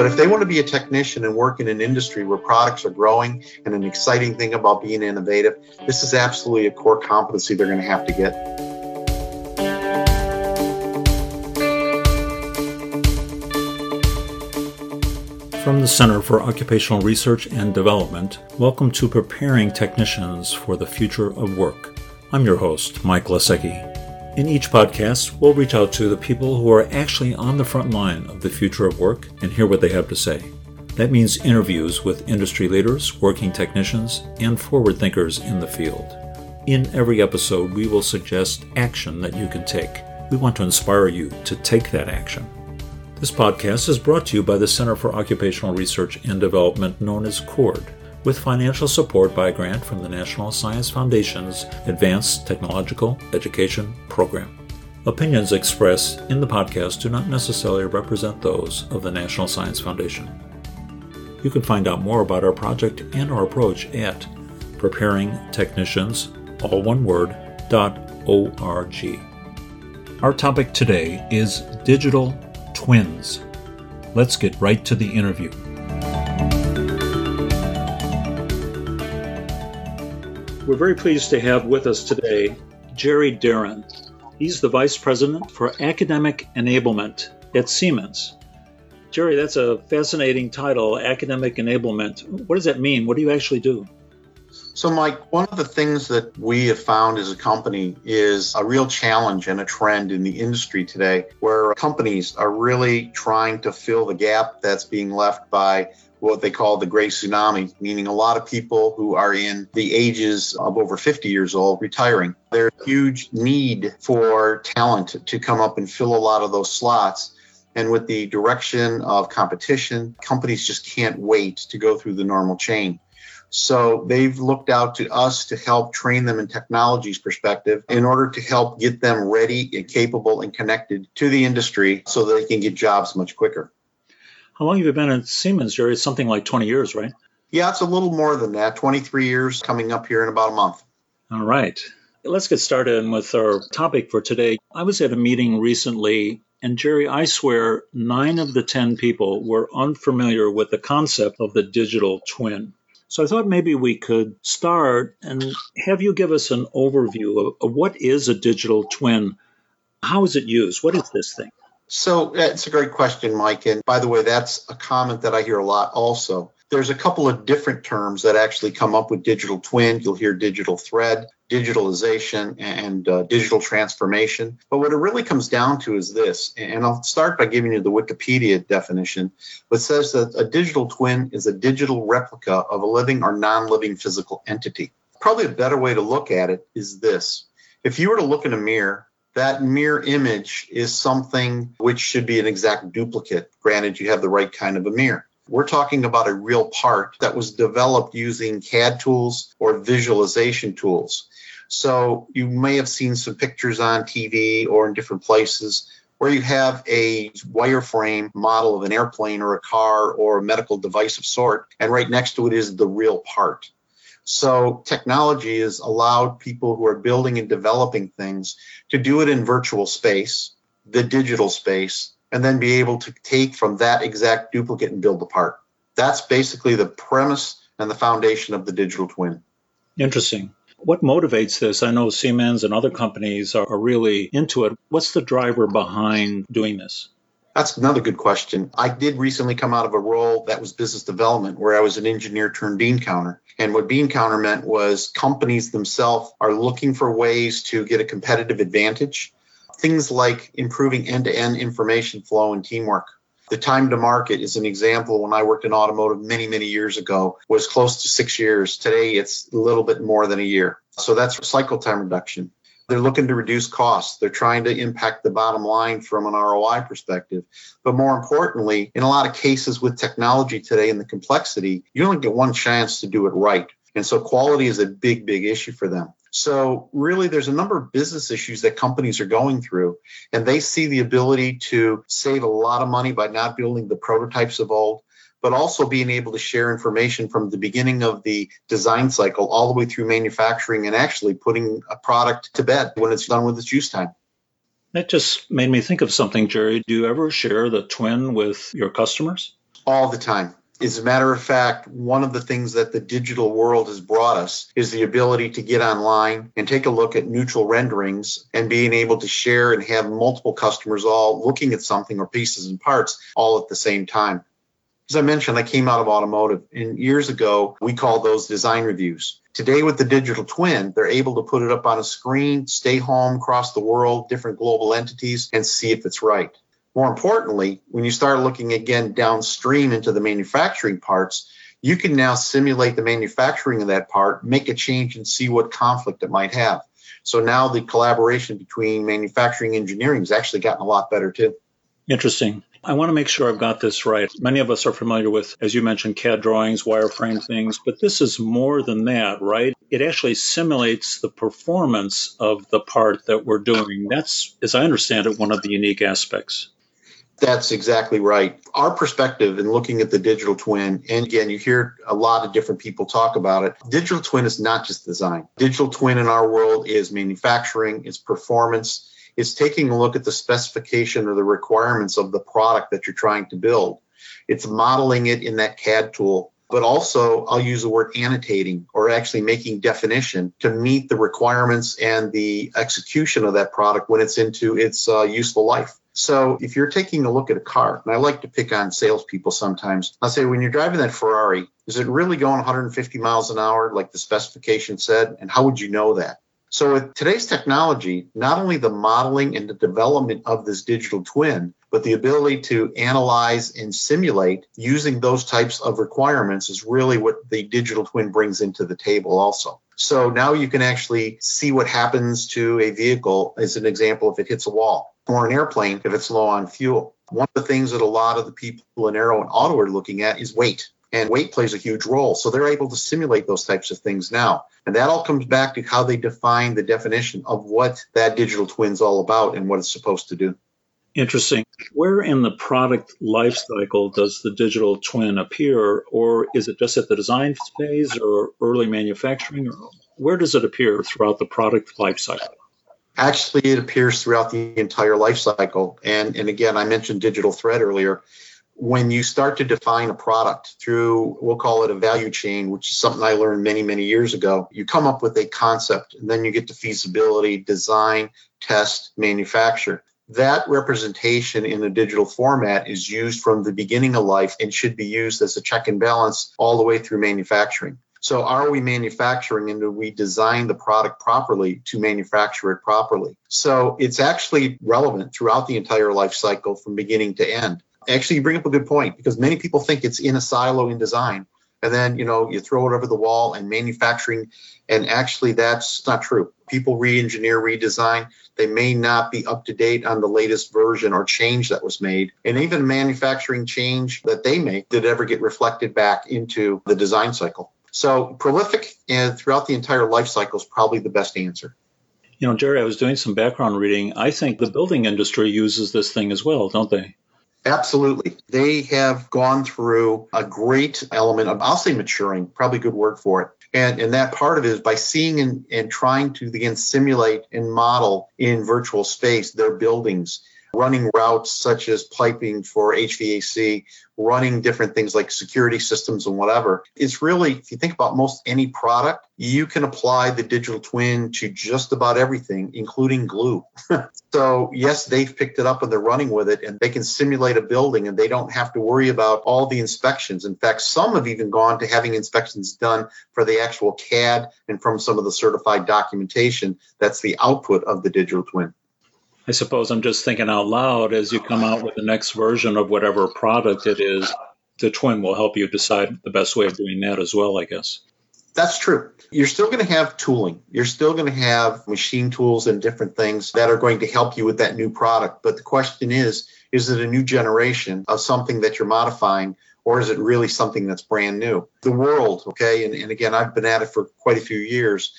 But if they want to be a technician and work in an industry where products are growing and an exciting thing about being innovative, this is absolutely a core competency they're going to have to get. From the Center for Occupational Research and Development, welcome to Preparing Technicians for the Future of Work. I'm your host, Mike Lesiecki. In each podcast, we'll reach out to the people who are actually on the front line of the future of work and hear what they have to say. That means interviews with industry leaders, working technicians, and forward thinkers in the field. In every episode, we will suggest action that you can take. We want to inspire you to take that action. This podcast is brought to you by the Center for Occupational Research and Development, known as CORD with financial support by a grant from the National Science Foundation's Advanced Technological Education Program. Opinions expressed in the podcast do not necessarily represent those of the National Science Foundation. You can find out more about our project and our approach at preparingtechnicians, all one word, dot .org. Our topic today is digital twins. Let's get right to the interview. We're very pleased to have with us today Jerry Darren. He's the Vice President for Academic Enablement at Siemens. Jerry, that's a fascinating title, Academic Enablement. What does that mean? What do you actually do? So, Mike, one of the things that we have found as a company is a real challenge and a trend in the industry today where companies are really trying to fill the gap that's being left by what they call the gray tsunami, meaning a lot of people who are in the ages of over 50 years old retiring. There's a huge need for talent to come up and fill a lot of those slots. And with the direction of competition, companies just can't wait to go through the normal chain. So they've looked out to us to help train them in technologies perspective in order to help get them ready and capable and connected to the industry so they can get jobs much quicker. How long have you been at Siemens, Jerry? It's something like 20 years, right? Yeah, it's a little more than that. 23 years coming up here in about a month. All right. Let's get started with our topic for today. I was at a meeting recently, and Jerry, I swear nine of the 10 people were unfamiliar with the concept of the digital twin. So I thought maybe we could start and have you give us an overview of, of what is a digital twin? How is it used? What is this thing? So it's a great question, Mike. And by the way, that's a comment that I hear a lot also. There's a couple of different terms that actually come up with digital twin. You'll hear digital thread, digitalization, and uh, digital transformation. But what it really comes down to is this, and I'll start by giving you the Wikipedia definition, which says that a digital twin is a digital replica of a living or non living physical entity. Probably a better way to look at it is this. If you were to look in a mirror that mirror image is something which should be an exact duplicate, granted you have the right kind of a mirror. We're talking about a real part that was developed using CAD tools or visualization tools. So you may have seen some pictures on TV or in different places where you have a wireframe model of an airplane or a car or a medical device of sort, and right next to it is the real part. So technology has allowed people who are building and developing things to do it in virtual space, the digital space, and then be able to take from that exact duplicate and build the part. That's basically the premise and the foundation of the digital twin. Interesting. What motivates this? I know Siemens and other companies are really into it. What's the driver behind doing this? That's another good question. I did recently come out of a role that was business development where I was an engineer turned bean counter. And what bean counter meant was companies themselves are looking for ways to get a competitive advantage. Things like improving end to end information flow and teamwork. The time to market is an example when I worked in automotive many, many years ago was close to six years. Today it's a little bit more than a year. So that's cycle time reduction. They're looking to reduce costs. They're trying to impact the bottom line from an ROI perspective. But more importantly, in a lot of cases with technology today and the complexity, you only get one chance to do it right. And so quality is a big, big issue for them. So, really, there's a number of business issues that companies are going through, and they see the ability to save a lot of money by not building the prototypes of old, but also being able to share information from the beginning of the design cycle all the way through manufacturing and actually putting a product to bed when it's done with its use time. That just made me think of something, Jerry. Do you ever share the twin with your customers? All the time. As a matter of fact, one of the things that the digital world has brought us is the ability to get online and take a look at neutral renderings and being able to share and have multiple customers all looking at something or pieces and parts all at the same time. As I mentioned, I came out of automotive, and years ago, we called those design reviews. Today, with the digital twin, they're able to put it up on a screen, stay home across the world, different global entities, and see if it's right. More importantly, when you start looking again downstream into the manufacturing parts, you can now simulate the manufacturing of that part, make a change, and see what conflict it might have. So now the collaboration between manufacturing engineering has actually gotten a lot better too. Interesting. I want to make sure I've got this right. Many of us are familiar with, as you mentioned, CAD drawings, wireframe things, but this is more than that, right? It actually simulates the performance of the part that we're doing. That's, as I understand it, one of the unique aspects. That's exactly right. Our perspective in looking at the digital twin, and again, you hear a lot of different people talk about it. Digital twin is not just design. Digital twin in our world is manufacturing, it's performance, it's taking a look at the specification or the requirements of the product that you're trying to build. It's modeling it in that CAD tool but also I'll use the word annotating or actually making definition to meet the requirements and the execution of that product when it's into its uh, useful life. So if you're taking a look at a car, and I like to pick on salespeople sometimes, I'll say when you're driving that Ferrari, is it really going 150 miles an hour like the specification said? And how would you know that? So with today's technology, not only the modeling and the development of this digital twin, but the ability to analyze and simulate using those types of requirements is really what the digital twin brings into the table also. So now you can actually see what happens to a vehicle as an example if it hits a wall or an airplane if it's low on fuel. One of the things that a lot of the people in aero and auto are looking at is weight and weight plays a huge role. So they're able to simulate those types of things now. And that all comes back to how they define the definition of what that digital twin's all about and what it's supposed to do. Interesting. Where in the product life cycle does the digital twin appear, or is it just at the design phase or early manufacturing? Or where does it appear throughout the product life cycle? Actually, it appears throughout the entire life cycle. And, and again, I mentioned digital thread earlier when you start to define a product through, we'll call it a value chain, which is something I learned many, many years ago, you come up with a concept and then you get to feasibility, design, test, manufacture. That representation in a digital format is used from the beginning of life and should be used as a check and balance all the way through manufacturing. So, are we manufacturing and do we design the product properly to manufacture it properly? So, it's actually relevant throughout the entire life cycle from beginning to end. Actually, you bring up a good point because many people think it's in a silo in design. And then, you know, you throw it over the wall and manufacturing. And actually, that's not true. People re engineer, redesign. They may not be up to date on the latest version or change that was made. And even manufacturing change that they make did ever get reflected back into the design cycle. So, prolific and throughout the entire life cycle is probably the best answer. You know, Jerry, I was doing some background reading. I think the building industry uses this thing as well, don't they? Absolutely. They have gone through a great element of, I'll say maturing, probably good word for it. And, and that part of it is by seeing and, and trying to again simulate and model in virtual space their buildings running routes such as piping for HVAC, running different things like security systems and whatever. It's really, if you think about most any product, you can apply the digital twin to just about everything, including glue. so, yes, they've picked it up and they're running with it and they can simulate a building and they don't have to worry about all the inspections. In fact, some have even gone to having inspections done for the actual CAD and from some of the certified documentation that's the output of the digital twin. I suppose I'm just thinking out loud as you come out with the next version of whatever product it is, the twin will help you decide the best way of doing that as well, I guess. That's true. You're still going to have tooling. You're still going to have machine tools and different things that are going to help you with that new product. But the question is is it a new generation of something that you're modifying, or is it really something that's brand new? The world, okay, and, and again, I've been at it for quite a few years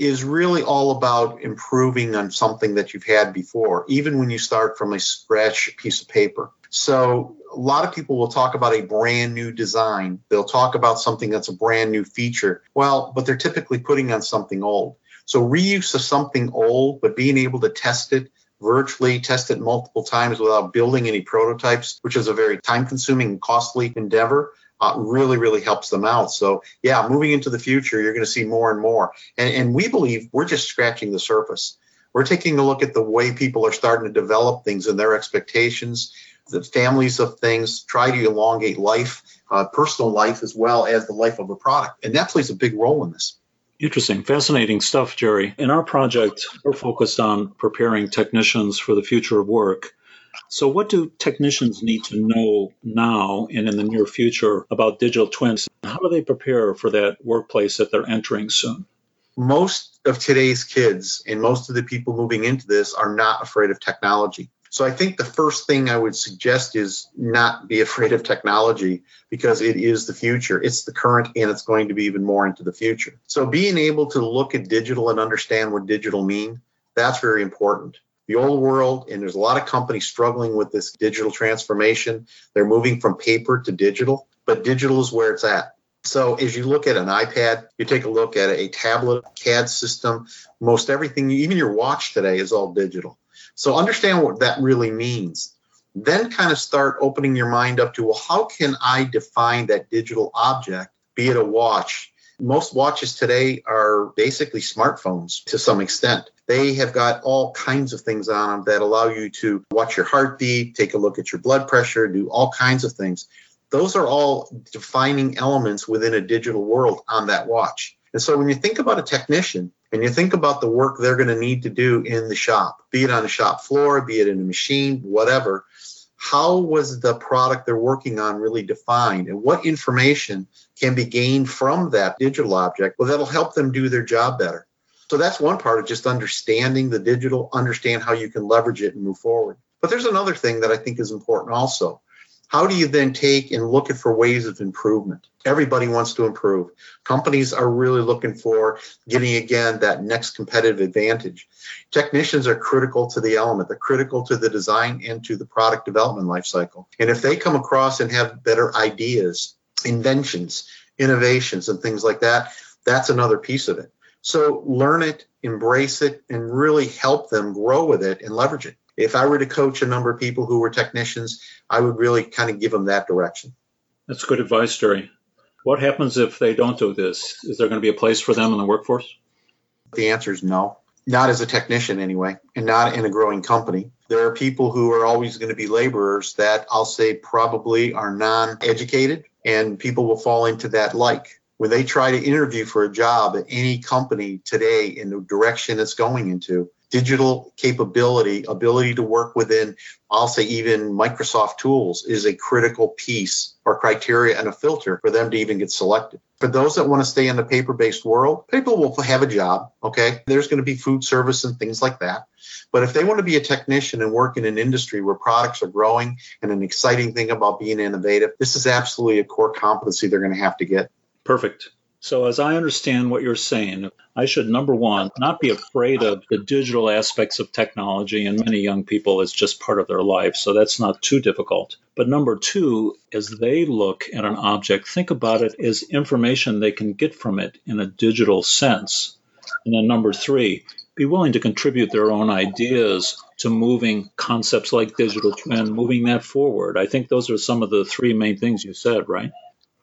is really all about improving on something that you've had before, even when you start from a scratch piece of paper. So, a lot of people will talk about a brand new design. They'll talk about something that's a brand new feature. Well, but they're typically putting on something old. So, reuse of something old, but being able to test it, virtually, test it multiple times without building any prototypes, which is a very time consuming and costly endeavor. Uh, really, really helps them out. So, yeah, moving into the future, you're going to see more and more. And, and we believe we're just scratching the surface. We're taking a look at the way people are starting to develop things and their expectations, the families of things, try to elongate life, uh, personal life, as well as the life of a product. And that plays a big role in this. Interesting, fascinating stuff, Jerry. In our project, we're focused on preparing technicians for the future of work. So, what do technicians need to know now and in the near future about digital twins? How do they prepare for that workplace that they're entering soon? Most of today's kids and most of the people moving into this are not afraid of technology. So I think the first thing I would suggest is not be afraid of technology because it is the future. It's the current and it's going to be even more into the future. So being able to look at digital and understand what digital mean, that's very important. The old world, and there's a lot of companies struggling with this digital transformation. They're moving from paper to digital, but digital is where it's at. So as you look at an iPad, you take a look at a tablet, CAD system, most everything, even your watch today is all digital. So understand what that really means. Then kind of start opening your mind up to, well, how can I define that digital object, be it a watch? Most watches today are basically smartphones to some extent. They have got all kinds of things on them that allow you to watch your heartbeat, take a look at your blood pressure, do all kinds of things. Those are all defining elements within a digital world on that watch. And so when you think about a technician and you think about the work they're going to need to do in the shop, be it on the shop floor, be it in a machine, whatever, how was the product they're working on really defined and what information can be gained from that digital object? Well, that'll help them do their job better. So that's one part of just understanding the digital, understand how you can leverage it and move forward. But there's another thing that I think is important also. How do you then take and look for ways of improvement? Everybody wants to improve. Companies are really looking for getting again that next competitive advantage. Technicians are critical to the element, they're critical to the design and to the product development lifecycle. And if they come across and have better ideas, inventions, innovations, and things like that, that's another piece of it. So learn it, embrace it, and really help them grow with it and leverage it if I were to coach a number of people who were technicians, I would really kind of give them that direction. That's good advice, Jerry. What happens if they don't do this? Is there going to be a place for them in the workforce? The answer is no. Not as a technician, anyway, and not in a growing company. There are people who are always going to be laborers that I'll say probably are non educated, and people will fall into that like. When they try to interview for a job at any company today in the direction it's going into, digital capability, ability to work within, I'll say even Microsoft tools is a critical piece or criteria and a filter for them to even get selected. For those that want to stay in the paper based world, people will have a job. Okay. There's going to be food service and things like that. But if they want to be a technician and work in an industry where products are growing and an exciting thing about being innovative, this is absolutely a core competency they're going to have to get. Perfect. So, as I understand what you're saying, I should, number one, not be afraid of the digital aspects of technology. And many young people, it's just part of their life. So, that's not too difficult. But number two, as they look at an object, think about it as information they can get from it in a digital sense. And then number three, be willing to contribute their own ideas to moving concepts like digital twin, moving that forward. I think those are some of the three main things you said, right?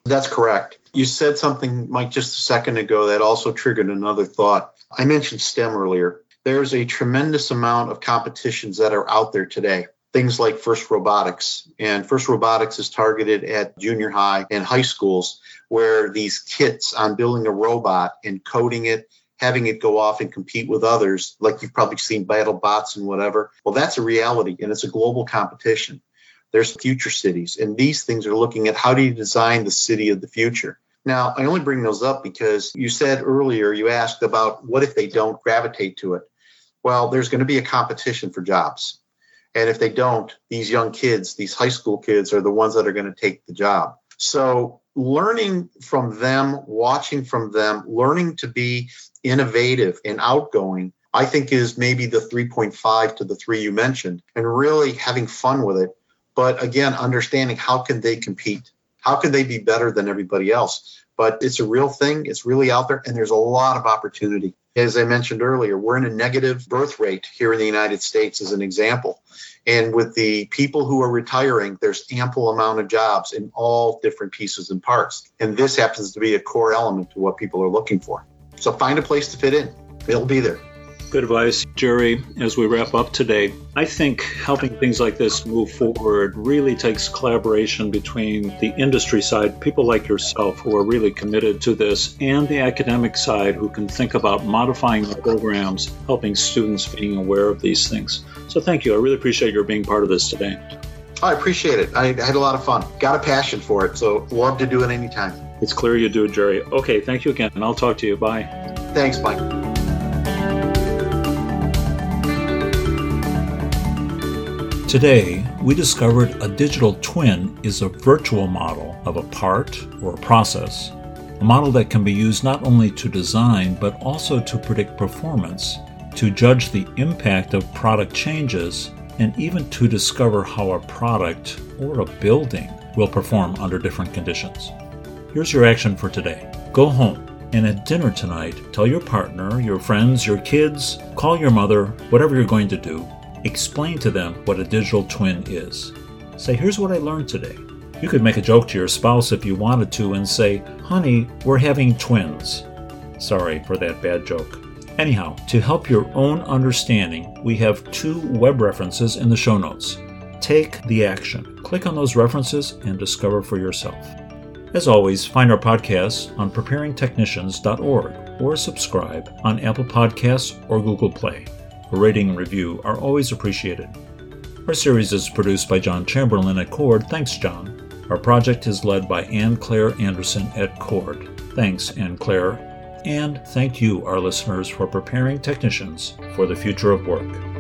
That's correct. You said something, Mike, just a second ago that also triggered another thought. I mentioned STEM earlier. There's a tremendous amount of competitions that are out there today. Things like FIRST Robotics. And FIRST Robotics is targeted at junior high and high schools where these kits on building a robot and coding it, having it go off and compete with others, like you've probably seen battle bots and whatever. Well, that's a reality and it's a global competition. There's future cities, and these things are looking at how do you design the city of the future. Now, I only bring those up because you said earlier, you asked about what if they don't gravitate to it. Well, there's going to be a competition for jobs. And if they don't, these young kids, these high school kids, are the ones that are going to take the job. So, learning from them, watching from them, learning to be innovative and outgoing, I think is maybe the 3.5 to the three you mentioned, and really having fun with it but again, understanding how can they compete? How can they be better than everybody else? but it's a real thing. It's really out there, and there's a lot of opportunity. As I mentioned earlier, we're in a negative birth rate here in the United States, as an example. And with the people who are retiring, there's ample amount of jobs in all different pieces and parts. And this happens to be a core element to what people are looking for. So find a place to fit in. It'll be there. Good advice, Jerry. As we wrap up today, I think helping things like this move forward really takes collaboration between the industry side, people like yourself who are really committed to this, and the academic side who can think about modifying the programs, helping students being aware of these things. So thank you. I really appreciate your being part of this today. I appreciate it. I had a lot of fun. Got a passion for it, so love to do it anytime. It's clear you do, Jerry. Okay, thank you again, and I'll talk to you. Bye. Thanks, Mike. Today, we discovered a digital twin is a virtual model of a part or a process, a model that can be used not only to design but also to predict performance, to judge the impact of product changes, and even to discover how a product or a building will perform under different conditions. Here's your action for today go home and at dinner tonight, tell your partner, your friends, your kids, call your mother, whatever you're going to do, Explain to them what a digital twin is. Say, here's what I learned today. You could make a joke to your spouse if you wanted to and say, honey, we're having twins. Sorry for that bad joke. Anyhow, to help your own understanding, we have two web references in the show notes. Take the action. Click on those references and discover for yourself. As always, find our podcasts on preparingtechnicians.org or subscribe on Apple Podcasts or Google Play. A rating and review are always appreciated. Our series is produced by John Chamberlain at Cord. Thanks, John. Our project is led by Anne Claire Anderson at Cord. Thanks, Anne Claire. And thank you, our listeners, for preparing technicians for the future of work.